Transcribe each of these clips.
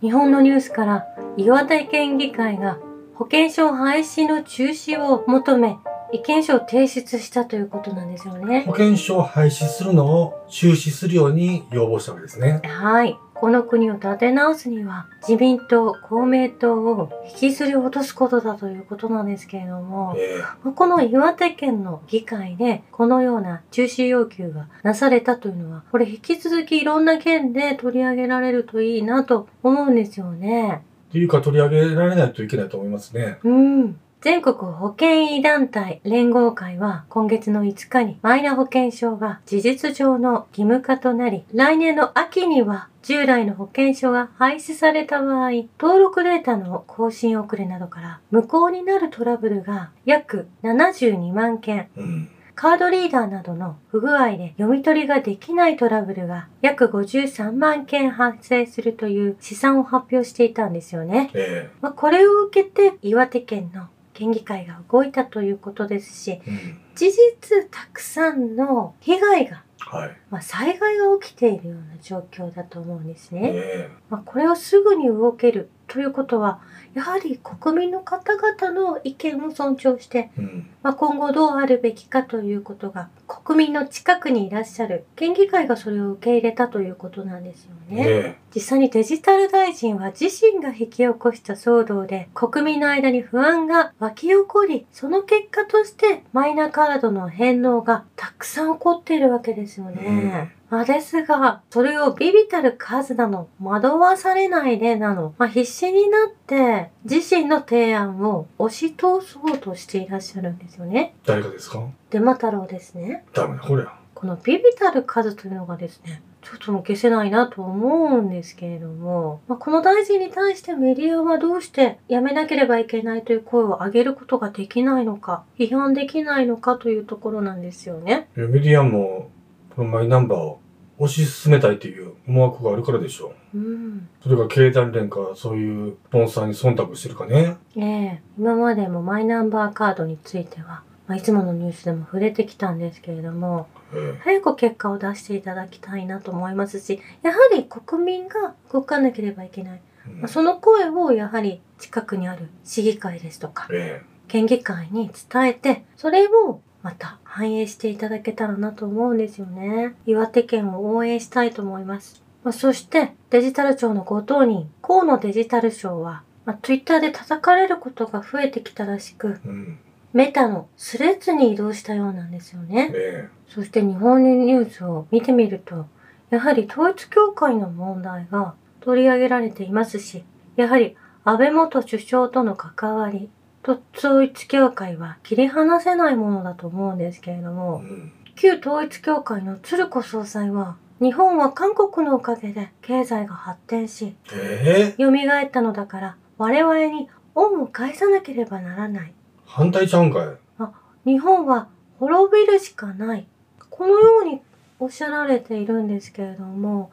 日本のニュースから岩手県議会が保険証廃止の中止を求め意見書を提出したということなんですよね。保険証を廃止するのを中止するように要望したわけですね。はい。この国を立て直すには自民党、公明党を引きずり落とすことだということなんですけれども、えこの岩手県の議会でこのような中止要求がなされたというのは、これ引き続きいろんな県で取り上げられるといいなと思うんですよね。っていうか取り上げられないといけないと思いますね。うん。全国保険医団体連合会は今月の5日にマイナ保険証が事実上の義務化となり、来年の秋には従来の保険証が廃止された場合、登録データの更新遅れなどから無効になるトラブルが約72万件、うん。カードリーダーなどの不具合で読み取りができないトラブルが約53万件発生するという試算を発表していたんですよね。えまあ、これを受けて岩手県の県議会が動いたということですし、えうん。事実たくさんの被害が、はい。まあ、災害が起きているような状況だと思うんですね。えまあ、これをすぐに動けるということは、やはり国民の方々の意見を尊重して、えうん。まあ、今後どうあるべきかということが、国民の近くにいらっしゃる県議会がそれを受け入れたということなんですよね。え実際にデジタル大臣は自身が引き起こした騒動で国民の間に不安が湧き起こり、その結果としてマイナカードの返納がたくさん起こっているわけですよね。まあですが、それをビビたる数なの、惑わされないでなの、まあ必死になって自身の提案を押し通そうとしていらっしゃるんですよね。誰かですか？デマ太郎ですね。ダメだ、これや。このビビたる数というのがですね、ちょっともう消せないなと思うんですけれども、まあ、この大臣に対してメディアはどうしてやめなければいけないという声を上げることができないのか、批判できないのかというところなんですよね。えメディアも、このマイナンバーを推し進めたいという思惑があるからでしょう。うん。それが経団連か、そういうスポンサーに忖度してるかね。ええ今までもマイナンバーカードについては、まあ、いつものニュースでも触れてきたんですけれども、え早く結果を出していただきたいなと思いますし、やはり国民が動かなければいけない。えうんまあその声をやはり近くにある市議会ですとか、え県議会に伝えて、それをまた反映していただけたらなと思うんですよね。岩手県を応援したいと思います。まあ、そして、デジタル庁のご当人、河野デジタル省は、まあ、Twitter で叩かれることが増えてきたらしく、えうん。メタのスレッズに移動したようなんですよね。えそして日本のニュースを見てみると、やはり統一教会の問題が取り上げられていますし、やはり安倍元首相との関わりと統一教会は切り離せないものだと思うんですけれどえうも、ん。旧統一教会の鶴子総裁は、日本は韓国のおかげで経済が発展し、ええ蘇ったのだから我々に恩を返さなければならない。反対ちゃうんかい。日本は滅びるしかない。このようにおっしゃられているんですけれども。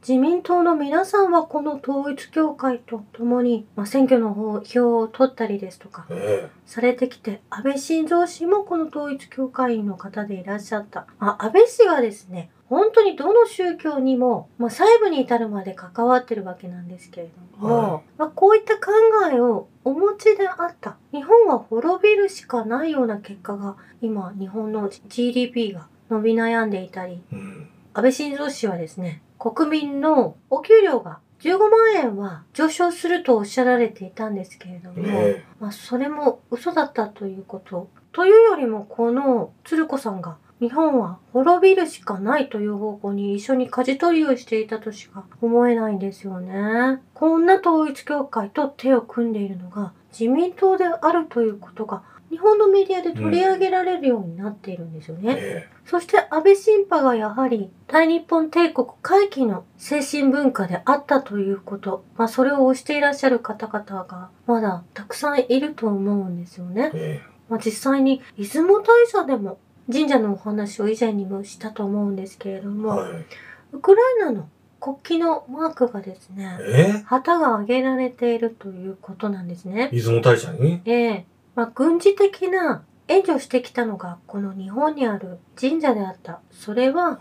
自民党の皆さんはこの統一教会と共に、まあ、選挙の方票を取ったりですとかえされてきて、安倍晋三氏もこの統一教会員の方でいらっしゃった。あ安倍氏はですね、本当にどの宗教にも、まあ、細部に至るまで関わってるわけなんですけれども、はいまあ、こういった考えをお持ちであった。日本は滅びるしかないような結果が、今、日本の GDP が伸び悩んでいたり、えうん。安倍晋三氏はですね、国民のお給料が15万円は上昇するとおっしゃられていたんですけれども、えまあ、それも嘘だったということ。というよりも、この鶴子さんが日本は滅びるしかないという方向に一緒に舵取りをしていたとしか思えないんですよね。こんな統一教会と手を組んでいるのが自民党であるということが日本のメディアで取り上げられるようになっているんですよね。えそして安倍晋派がやはり大日本帝国回帰の精神文化であったということ、まあそれを推していらっしゃる方々がまだたくさんいると思うんですよね。ええまあ実際に出雲大社でも神社のお話を以前にもしたと思うんですけれどえも、はい。ウクライナの国旗のマークがですね、え？旗が上げられているということなんですね。出雲大社に？ええまあ、軍事的な援助してきたのがこの日本にある神社であった。それは。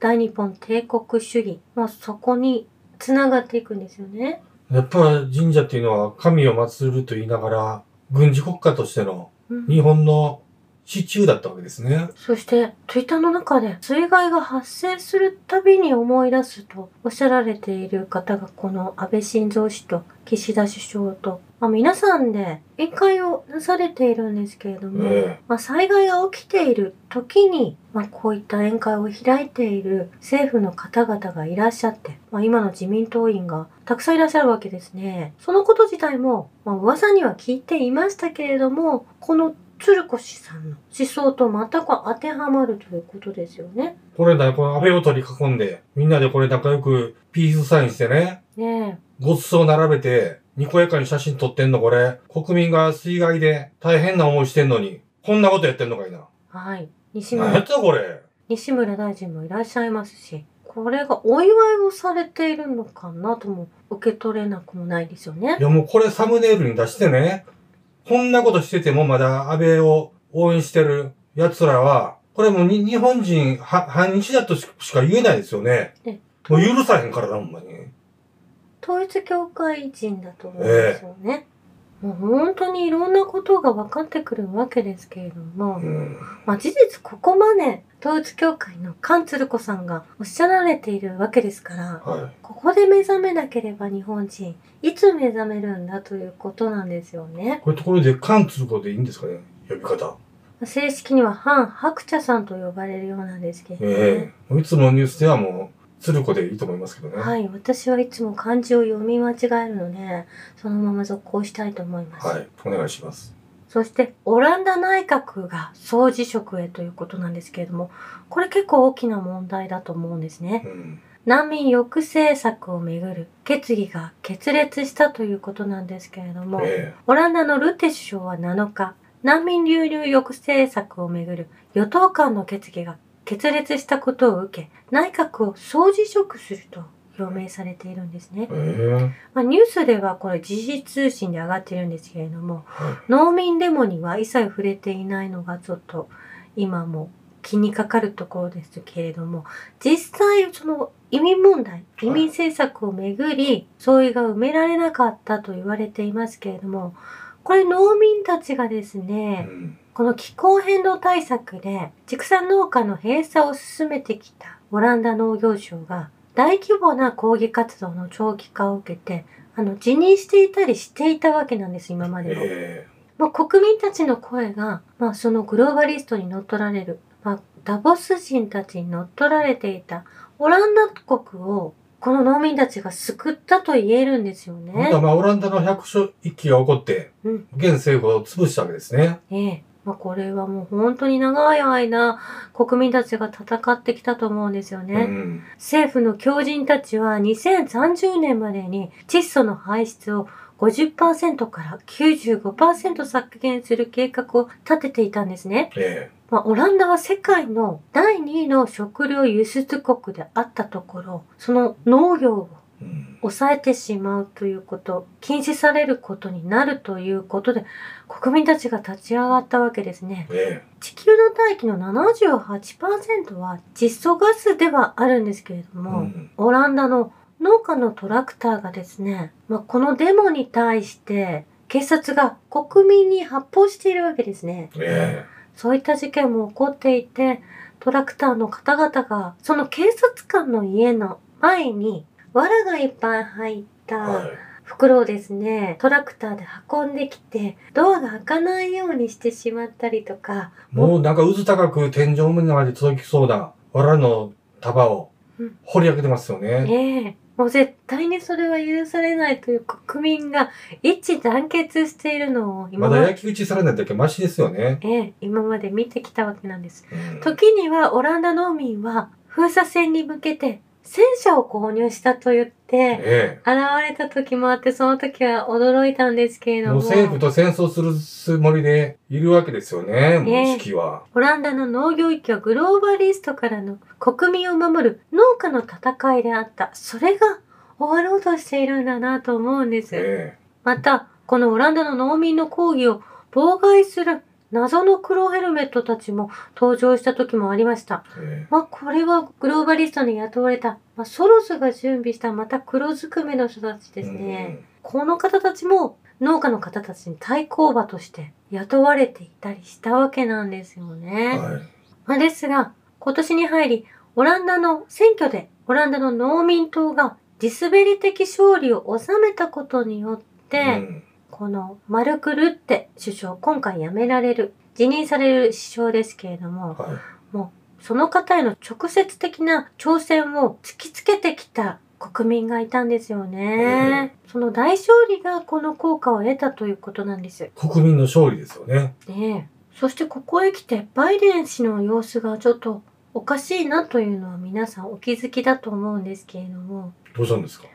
大日本帝国主義。まあ、そこに繋がっていくんですよね。やっぱ神社っていうのは神を祀ると言いながら、軍事国家としてのうん日本の支柱だったわけですね。そして、ツイッターの中で水害が発生するたびに思い出すとおっしゃられている方がこの安倍晋三氏と岸田首相と、まあ、皆さんで宴会をなされているんですけれども、えまあ、災害が起きている時に、まあ、こういった宴会を開いている政府の方々がいらっしゃって、まあ、今の自民党員がたくさんいらっしゃるわけですね。そのこと自体も、まあ、噂には聞いていましたけれども、この鶴子氏さんの思想と全く当てはまるということですよね。これだ、この安倍を取り囲んで、みんなでこれ仲良くピースサインしてね、ねごちそう並べて、にこやかに写真撮ってんのこれ、国民が水害で大変な思いしてんのに、こんなことやってんのかいな。え。はい。西何や村ったこれ。西村大臣もいらっしゃいますし、これがお祝いをされているのかなとも受け取れなくもないですよねい。やもうこれサムネイルに出してね、こんなことしててもまだ安倍を応援してる奴らは、これもうに日本人、は、反日だとししか言えないですよねえ。もう許さへんからな、ほんまに。統一教会人だと思うんですよね。もう本当にいろんなことが分かってくるわけですけれども、うん。まあ事実ここまで統一教会の菅鶴子さんがおっしゃられているわけですから、はここで目覚めなければ日本人、いつ目覚めるんだということなんですよねい。。こういうところで関つることでいいんですかね呼び方。正式には反白茶さんと呼ばれるようなんですけれども、ええいつもニュースではもう、鶴子でいいと思いますけどね。はい、私はいつも漢字を読み間違えるので、そのまま続行したいと思います。はい。お願いします。そして、オランダ内閣が総辞職へということなんですけれども、これ結構大きな問題だと思うんですね。うん。難民抑制策をめぐる決議が決裂したということなんですけれども、えオランダのルッテ首相は7日、難民流入抑制策をめぐる与党間の決議が決裂したことを受け、内閣を総辞職すると表明されているんですねえ。えまあ、ニュースではこれ時事通信で上がっているんですけれども、は農民デモには一切触れていないのがちょっと今も気にかかるところですけれども、実際その移民問題、移民政策をめぐり、相違が埋められなかったと言われていますけれども、これ農民たちがですい。ね、うん。この気候変動対策で畜産農家の閉鎖を進めてきたオランダ農業省が大規模な抗議活動の長期化を受けて、あの、辞任していたりしていたわけなんです、今までも。えまあ、国民たちの声が、まあ、そのグローバリストに乗っ取られる、まあ、ダボス人たちに乗っ取られていたオランダ国を、この農民たちが救ったと言えるんですよねまあ、オランダの百姓一揆が起こって、うん現政府を潰したわけですね。ええ。まあ、これはもう本当に長い間、国民たちが戦ってきたと思うんですよね。うん。政府の強人たちは2030年までに窒素の排出を50%から95%削減する計画を立てていたんですね。えまあ、オランダは世界の第2位の食料輸出国であったところ、その農業を。抑えてしまうということ、禁止されることになるということで、国民たちが立ち上がったわけですね。え地球の大気の78%は窒素ガスではあるんですけれどえ。も、うん。オランダの農家のトラクターがですね、まあ、このデモに対して警察が国民に発砲しているわけですね。えそういった事件も起こっていて、トラクターの方々が、その警察官の家の前に、藁がいっぱい入ったい。袋をですね、トラクターで運んできて、ドアが開かないようにしてしまったりとか、もうなんか渦高く天井まで届きそうな藁の束をうん掘り上げてますよね。ええもう絶対にそれは許されないという国民が一致団結しているのを今まだ焼き討ちされないだけマシですよね。ええ今まで見てきたわけなんです。うん時にはオランダ農民は封鎖線に向けて戦車を購入したと言ってえ現れた時もあってその時は驚いたんですけれえ。ども政府と戦争するつもりでいるわけですよね、もう意識は。オランダの農業域はグローバリストからの国民を守る農家の戦いであった。それが終わろうとしているんだなと思うんです。えまた、このオランダの農民の抗議を妨害する謎の黒ヘルメットたちも登場した時もありました。えまあ、これはグローバリストに雇われた、まあ、ソロスが準備したまた黒ずくめの人たちえですね。この方たちも農家の方たちに対抗馬として雇われていたりしたわけなんですようんね。はい。まあ、ですが、今年に入り、オランダの選挙で、オランダの農民党が地滑り的勝利を収めたことによって、うんこのマルク・ルッテ首相、今回辞められる、辞任される首相ですけれども、はい。その方への直接的な挑戦を突きつけてきた国民がいたんですよね。その大勝利がこの効果を得たということなんです。国民の勝利ですよね。ねえそしてここへ来てバイデン氏の様子がちょっとおかしいなというのは皆さんお気づきだと思うんですけれども、どうしたんですか？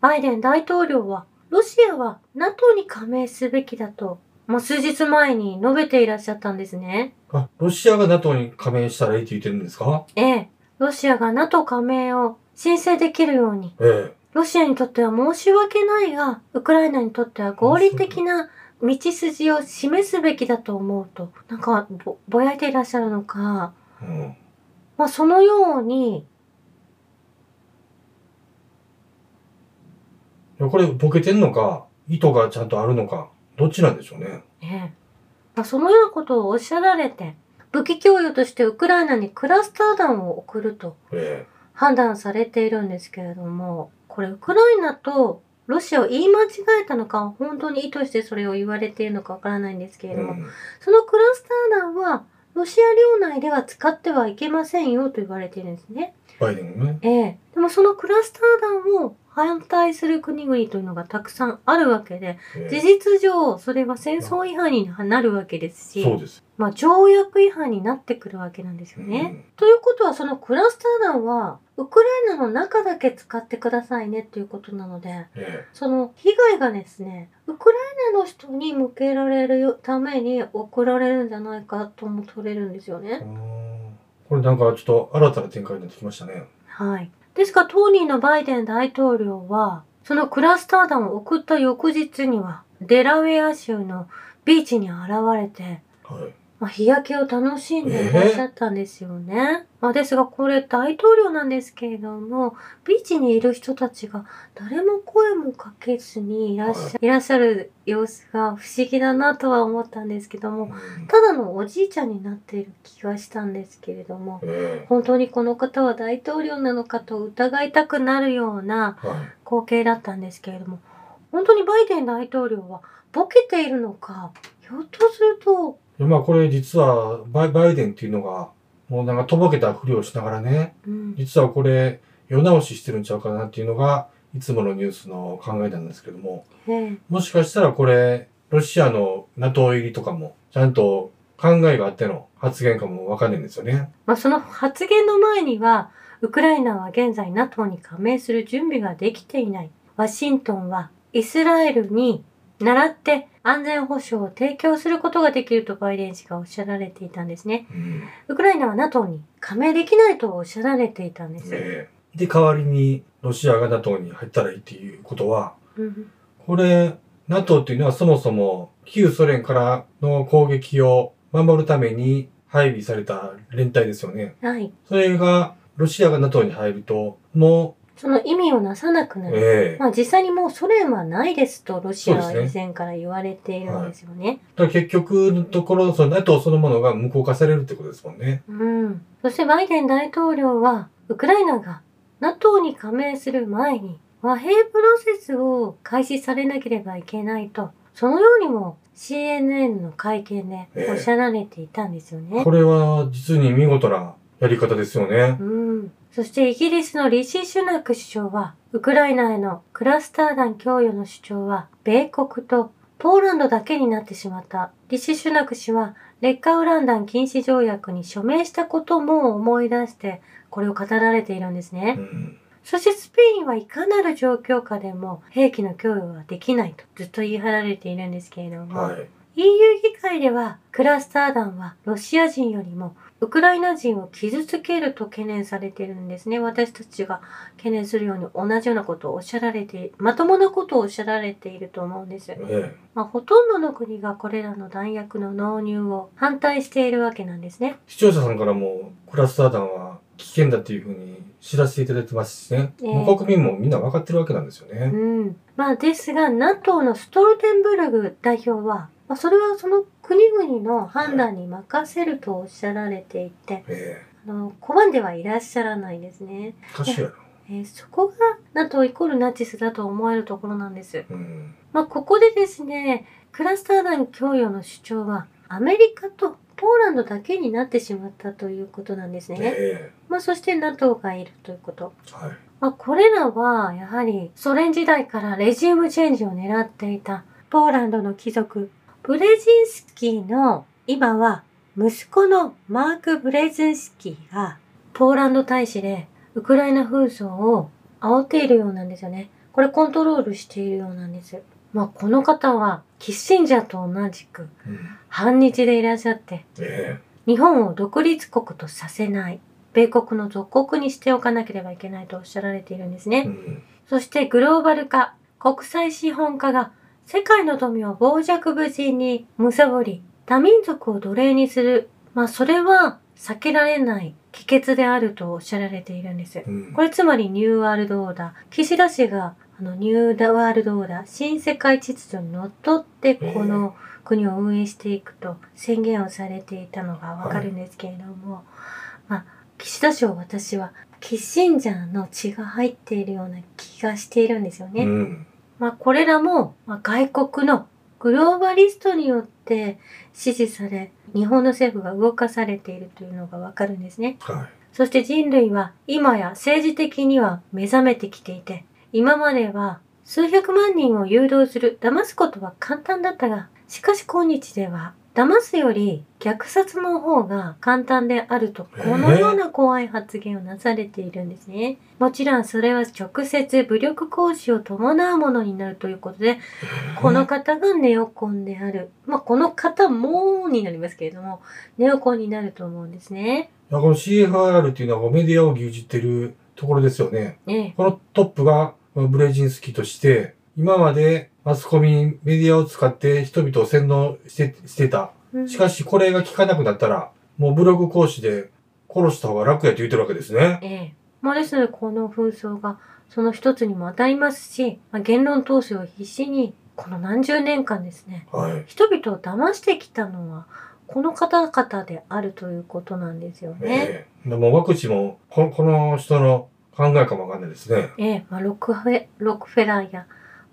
バイデン大統領はロシアは NATO に加盟すべきだと、まあ、数日前に述べていらっしゃったんですね。あ、ロシアが NATO に加盟したらいいって言ってるんですか？ええ、ロシアが NATO 加盟を申請できるように、えロシアにとっては申し訳ないが、ウクライナにとっては合理的な道筋を示すべきだと思うと、なんかぼぼやいていらっしゃるのか、え。うん。まあそのように、いやこれボケてんのか、意図がちゃんとあるのか、どっちなんでしょうね。ねまあ、そのようなことをおっしゃられて、武器供与としてウクライナにクラスター弾を送るとえ判断されているんですけれども、これウクライナとロシアを言い間違えたのか、本当に意図してそれを言われているのかわからないんですけえ。れども、うん。そのクラスター弾はロシア領内では使ってはいけませんよと言われているんですね。バイデンがね。ええ。でもそのクラスター弾を反対する国々というのがたくさんあるわけで、え事実上それは戦争違反になるわけですし、えそうです。まあ条約違反になってくるわけなんですよね。ということはそのクラスター弾はウクライナの中だけ使ってくださいねということなので、うん。えその被害がですね、ウクライナの人に向けられるために送られるんじゃないかとも取れるんですよえ。ね。うんこれなんかちょっと新たな展開になってきましたね。はい。ですが、当人のバイデン大統領は、そのクラスター弾を送った翌日には、デラウェア州のビーチに現れて、はい。まあ、日焼けを楽しんでいらっしゃったんですよね。まあ、ですが、これ大統領なんですけれども、ビーチにいる人たちが誰も声もかけずにいらっしゃ,、い、らっしゃる様子が不思議だなとは思ったんですけども、うんただのおじいちゃんになっている気がしたんですけれども、え本当にこの方は大統領なのかと疑いたくなるような。光景だったんですけれども、本当にバイデン大統領はボケているのか、ひょっとすると、でまあこれ実はバイバイデンっていうのが、もうなんかとぼけたふりをしながらね、うん、実はこれ、世直ししてるんちゃうかなっていうのが、いつものニュースの考えなんですけども、ええもしかしたらこれ、ロシアの NATO 入りとかも、ちゃんと考えがあっての発言かもわかんないんですよね。まあ、その発言の前には、ウクライナは現在 NATO に加盟する準備ができていない。ワシントンはイスラエルに倣って安全保障を提供することができるとバイデン氏がおっしゃられていたんですね。うん。ウクライナは NATO に加盟できないとおっしゃられていたんです。ええで、代わりにロシアが NATO に入ったらいいっていうことは、うんこれ、NATO っていうのはそもそも旧ソ連からの攻撃を守るために配備された連隊ですよね。はい。それが、ロシアが NATO に入ると、もその意味をなさなくなう、る。ええまあ実際にもうソ連はないですとロシアは以前から言われているんですよね。だから結局のところ、その NATO そのものが無効化されるってことですもんね。うん。そしてバイデン大統領は、ウクライナが NATO に加盟する前に和平プロセスを開始されなければいけないと、そのようにも CNN の会見でおっしゃられていたんですよね。これは実に見事なやり方ですよね。うん。そしてイギリスのリシ・シュナク首相は、ウクライナへのクラスター弾供与の主張は、米国とポーランドだけになってしまった。リシ・シュナク氏は、劣化ウラン弾禁止条約に署名したことも思い出して、これを語られているんですね。うん。そしてスペインはいかなる状況下でも兵器の供与はできないとずっと言い張られているんですけれども、はい。EU 議会ではクラスター弾はロシア人よりもウクライナ人を傷つけると懸念されているんですね。私たちが懸念するように同じようなことをおっしゃられて、まともなことをおっしゃられていると思うんです。えまあ、ほとんどの国がこれらの弾薬の納入を反対しているわけなんですね。視聴者さんからも、クラスター弾は危険だっていうふうに知らせていただいてますしね。ええもう国民もみんな分かってるわけなんですようね。ん。まあですが、NATO のストルテンブルグ代表は、まあ、それはその国々の判断に任せるとおっしゃられていて、えあの拒んではいらっしゃらないですね。えーそこが NATO イコールナチスだと思えるところなんです。うん。まあ、ここでですね、クラスター弾供与の主張は、アメリカとポーランドだけになってしまったということなんですね。えまあ、そして NATO がいるということ。えはい。まあ、これらは、やはり、ソ連時代からレジウムチェンジを狙っていた、ポーランドの貴族、ブレジンスキーの、今は、息子のマーク・ブレジンスキーが、ポーランド大使で、ウクライナ紛争を煽っているようなんですよね。これコントロールしているようなんです。まあ、この方は、キッシンジャーと同じく、うん。反日でいらっしゃって、え日本を独立国とさせない、米国の属国にしておかなければいけないとおっしゃられているんですね。そしてグローバル化、国際資本家が世界の富を傍若無人に貪り、多民族を奴隷にする。まあそれは避けられない帰結であるとおっしゃられているんです。うん。これつまりニューワールドオーダー。岸田氏があのニューワールドオーダー、新世界秩序にのっとってこの国を運営していくと宣言をされていたのがわかるんですけれども、まあ岸田氏を私はキッシンジャーの血が入っているような気がしているんですよね。うん。まあこれらも、まあ、外国のグローバリストによって支持され、日本の政府が動かされているというのがわかるんですね。はい。そして人類は今や政治的には目覚めてきていて、今までは数百万人を誘導する、騙すことは簡単だったが、しかし今日では、騙すより虐殺の方が簡単であると、このような怖い発言をなされているんですね。もちろんそれは直接武力行使を伴うものになるということで、この方がネオコンである。まあ、この方もになりますけれども、ネオコンになると思うんですね。この CFR っていうのはメディアを牛耳ってるところですよね。ええ。このトップがブレジンスキーとして、今までマスコミ、メディアを使って人々を洗脳してしてた。うんしかしこれが効かなくなったら、もうブログ講師で殺した方が楽やと言ってるわけですね。ええ。まあ、ですので、この紛争がその一つにも当たりますし、まあ、言論統制を必死に、この何十年間ですね、はい。人々を騙してきたのは、この方々であるということなんですよね。ええでもワクチンもこ、この人の考えかもわかんないですね。ええ、まあ、ロックフェ、ロックフェラーや、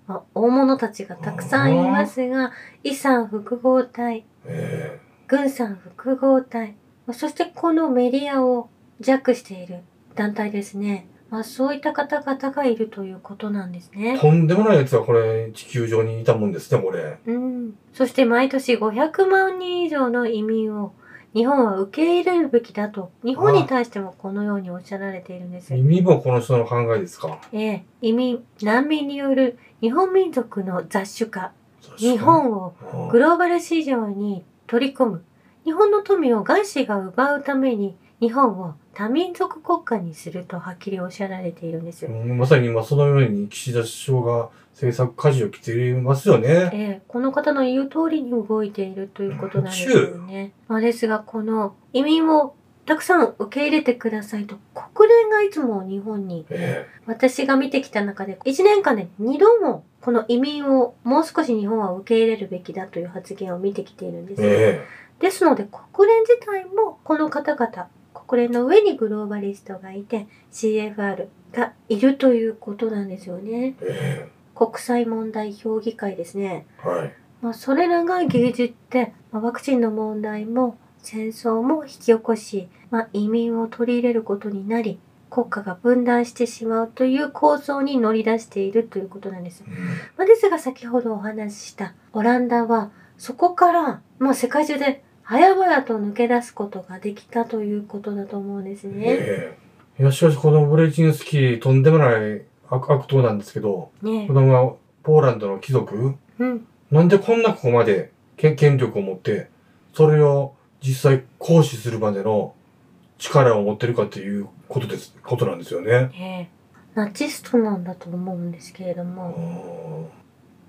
まあ、大物たちがたくさんいますが、遺産複合体、え軍産複合体、まあそしてこのメディアを弱している団体ですね。まあ、そういった方々がいるということなんですえね。とんでもないやつがこれ地球上にいたもんですね、これ。うん。そして毎年500万人以上の移民を日本は受け入れるべきだと、日本に対してもこのようにおっしゃられているんです。耳もこの人の考えですか？ええ、移民、難民による日本民族の雑種化、日本をうんグローバル市場に取り込む。日本の富を外資が奪うために日本を多民族国家にするとはっきりおっしゃられているんですよ。うんまさに今そのように岸田首相が政策舵を切っていますよね。ええこの方の言う通りに動いているということなんですよね。まあ、ですが、この移民をたくさん受け入れてくださいと国連がいつも日本にえ私が見てきた中で1年間で2度もこの移民をもう少し日本は受け入れるべきだという発言を見てきているんですえ。えですので国連自体もこの方々、国連の上にグローバリストがいて CFR がいるということなんですよね。え国際問題評議会ですね。えはい。まあ、それらが牛耳って、まあ、ワクチンの問題も戦争も引き起こし、まあ、移民を取り入れることになり、国家が分断してしまうという構想に乗り出しているということなんです。うんまあ、ですが先ほどお話ししたオランダはそこからもう世界中で早々と抜け出すことができたということだと思うんですね。ええいや、しかしこのブレジンスキーとんでもない悪悪党なんですけど、ねこのポーランドの貴族、うん。なんでこんなここまで権権力を持って、それを実際行使するまでの力を持ってるかっていうことです、ことなんですよね。ええナチストなんだと思うんですけれどあも、ー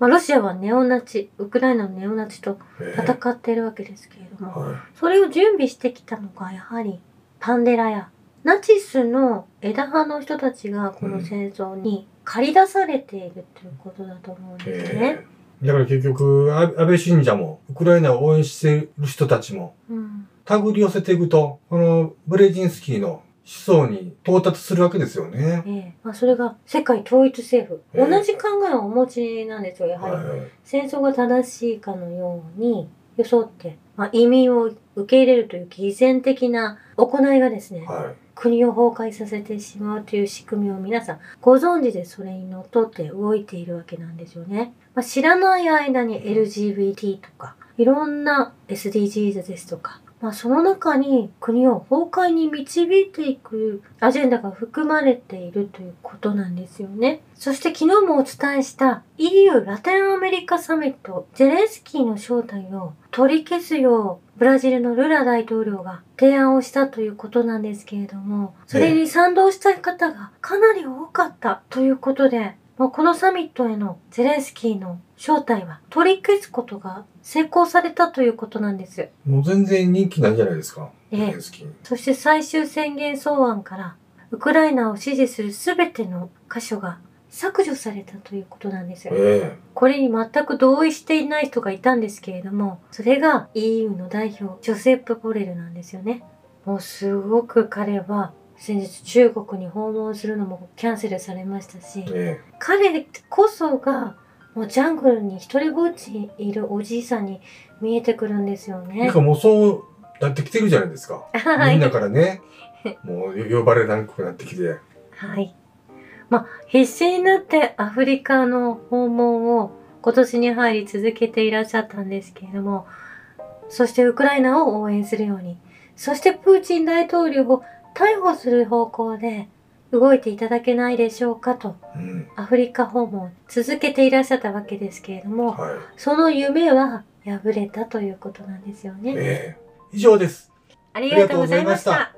まあ、ロシアはネオナチ、ウクライナのネオナチとええ。戦っているわけですけれども、はい。それを準備してきたのがやはりパンデラやナチスの枝葉の人たちがこの戦争に駆り出されているということだと思うんですね。ええ。だから結局、あ安倍信者も、ウクライナを応援している人たちも、うん。手繰り寄せていくと、このブレジンスキーの思想に到達するわけですよね。ええまあ、それが世界統一政府、ええ同じ考えをお持ちなんですよやはり、はい戦争が正しいかのように装って、まあ、移民を受け入れるという偽善的な行いがですね、はい。国を崩壊させてしまうという仕組みを皆さんご存知でそれにのっとって動いているわけなんですよね。まあ、知らない間に LGBT とかいろんな SDGs ですとか、まあ、その中に国を崩壊に導いていくアジェンダが含まれているということなんですよね。そして昨日もお伝えした EU ラテンアメリカサミットゼレンスキーの招待を取り消すようブラジルのルラ大統領が提案をしたということなんですけれども、それに賛同した方がかなり多かったということで、もうこのサミットへのゼレンスキーの招待は取り消すことが成功されたということなんです。もう全然人気ないじゃないですか。ええそして最終宣言草案からウクライナを支持するすべての箇所が削除されたということなんですよ。えこれに全く同意していない人がいたんですけれども、それが EU の代表、ジョセップ・ボレルなんですよね。もうすごく彼は先日中国に訪問するのもキャンセルされましたしえ、え彼こそがもうジャングルに一人ぼっちにいるおじいさんに見えてくるんですよねえなん。かもうそうなってきてるじゃないですか。はいみんなからね、もう呼ばれなくなってきて。はい。まあ、必死になってアフリカの訪問を今年に入り続けていらっしゃったんですけれども、そしてウクライナを応援するように、そしてプーチン大統領を逮捕する方向で動いていただけないでしょうかと、うん。アフリカ訪問を続けていらっしゃったわけですけれども、はい。その夢は破れたということなんですよね。ええ以上です。ありがとうございました。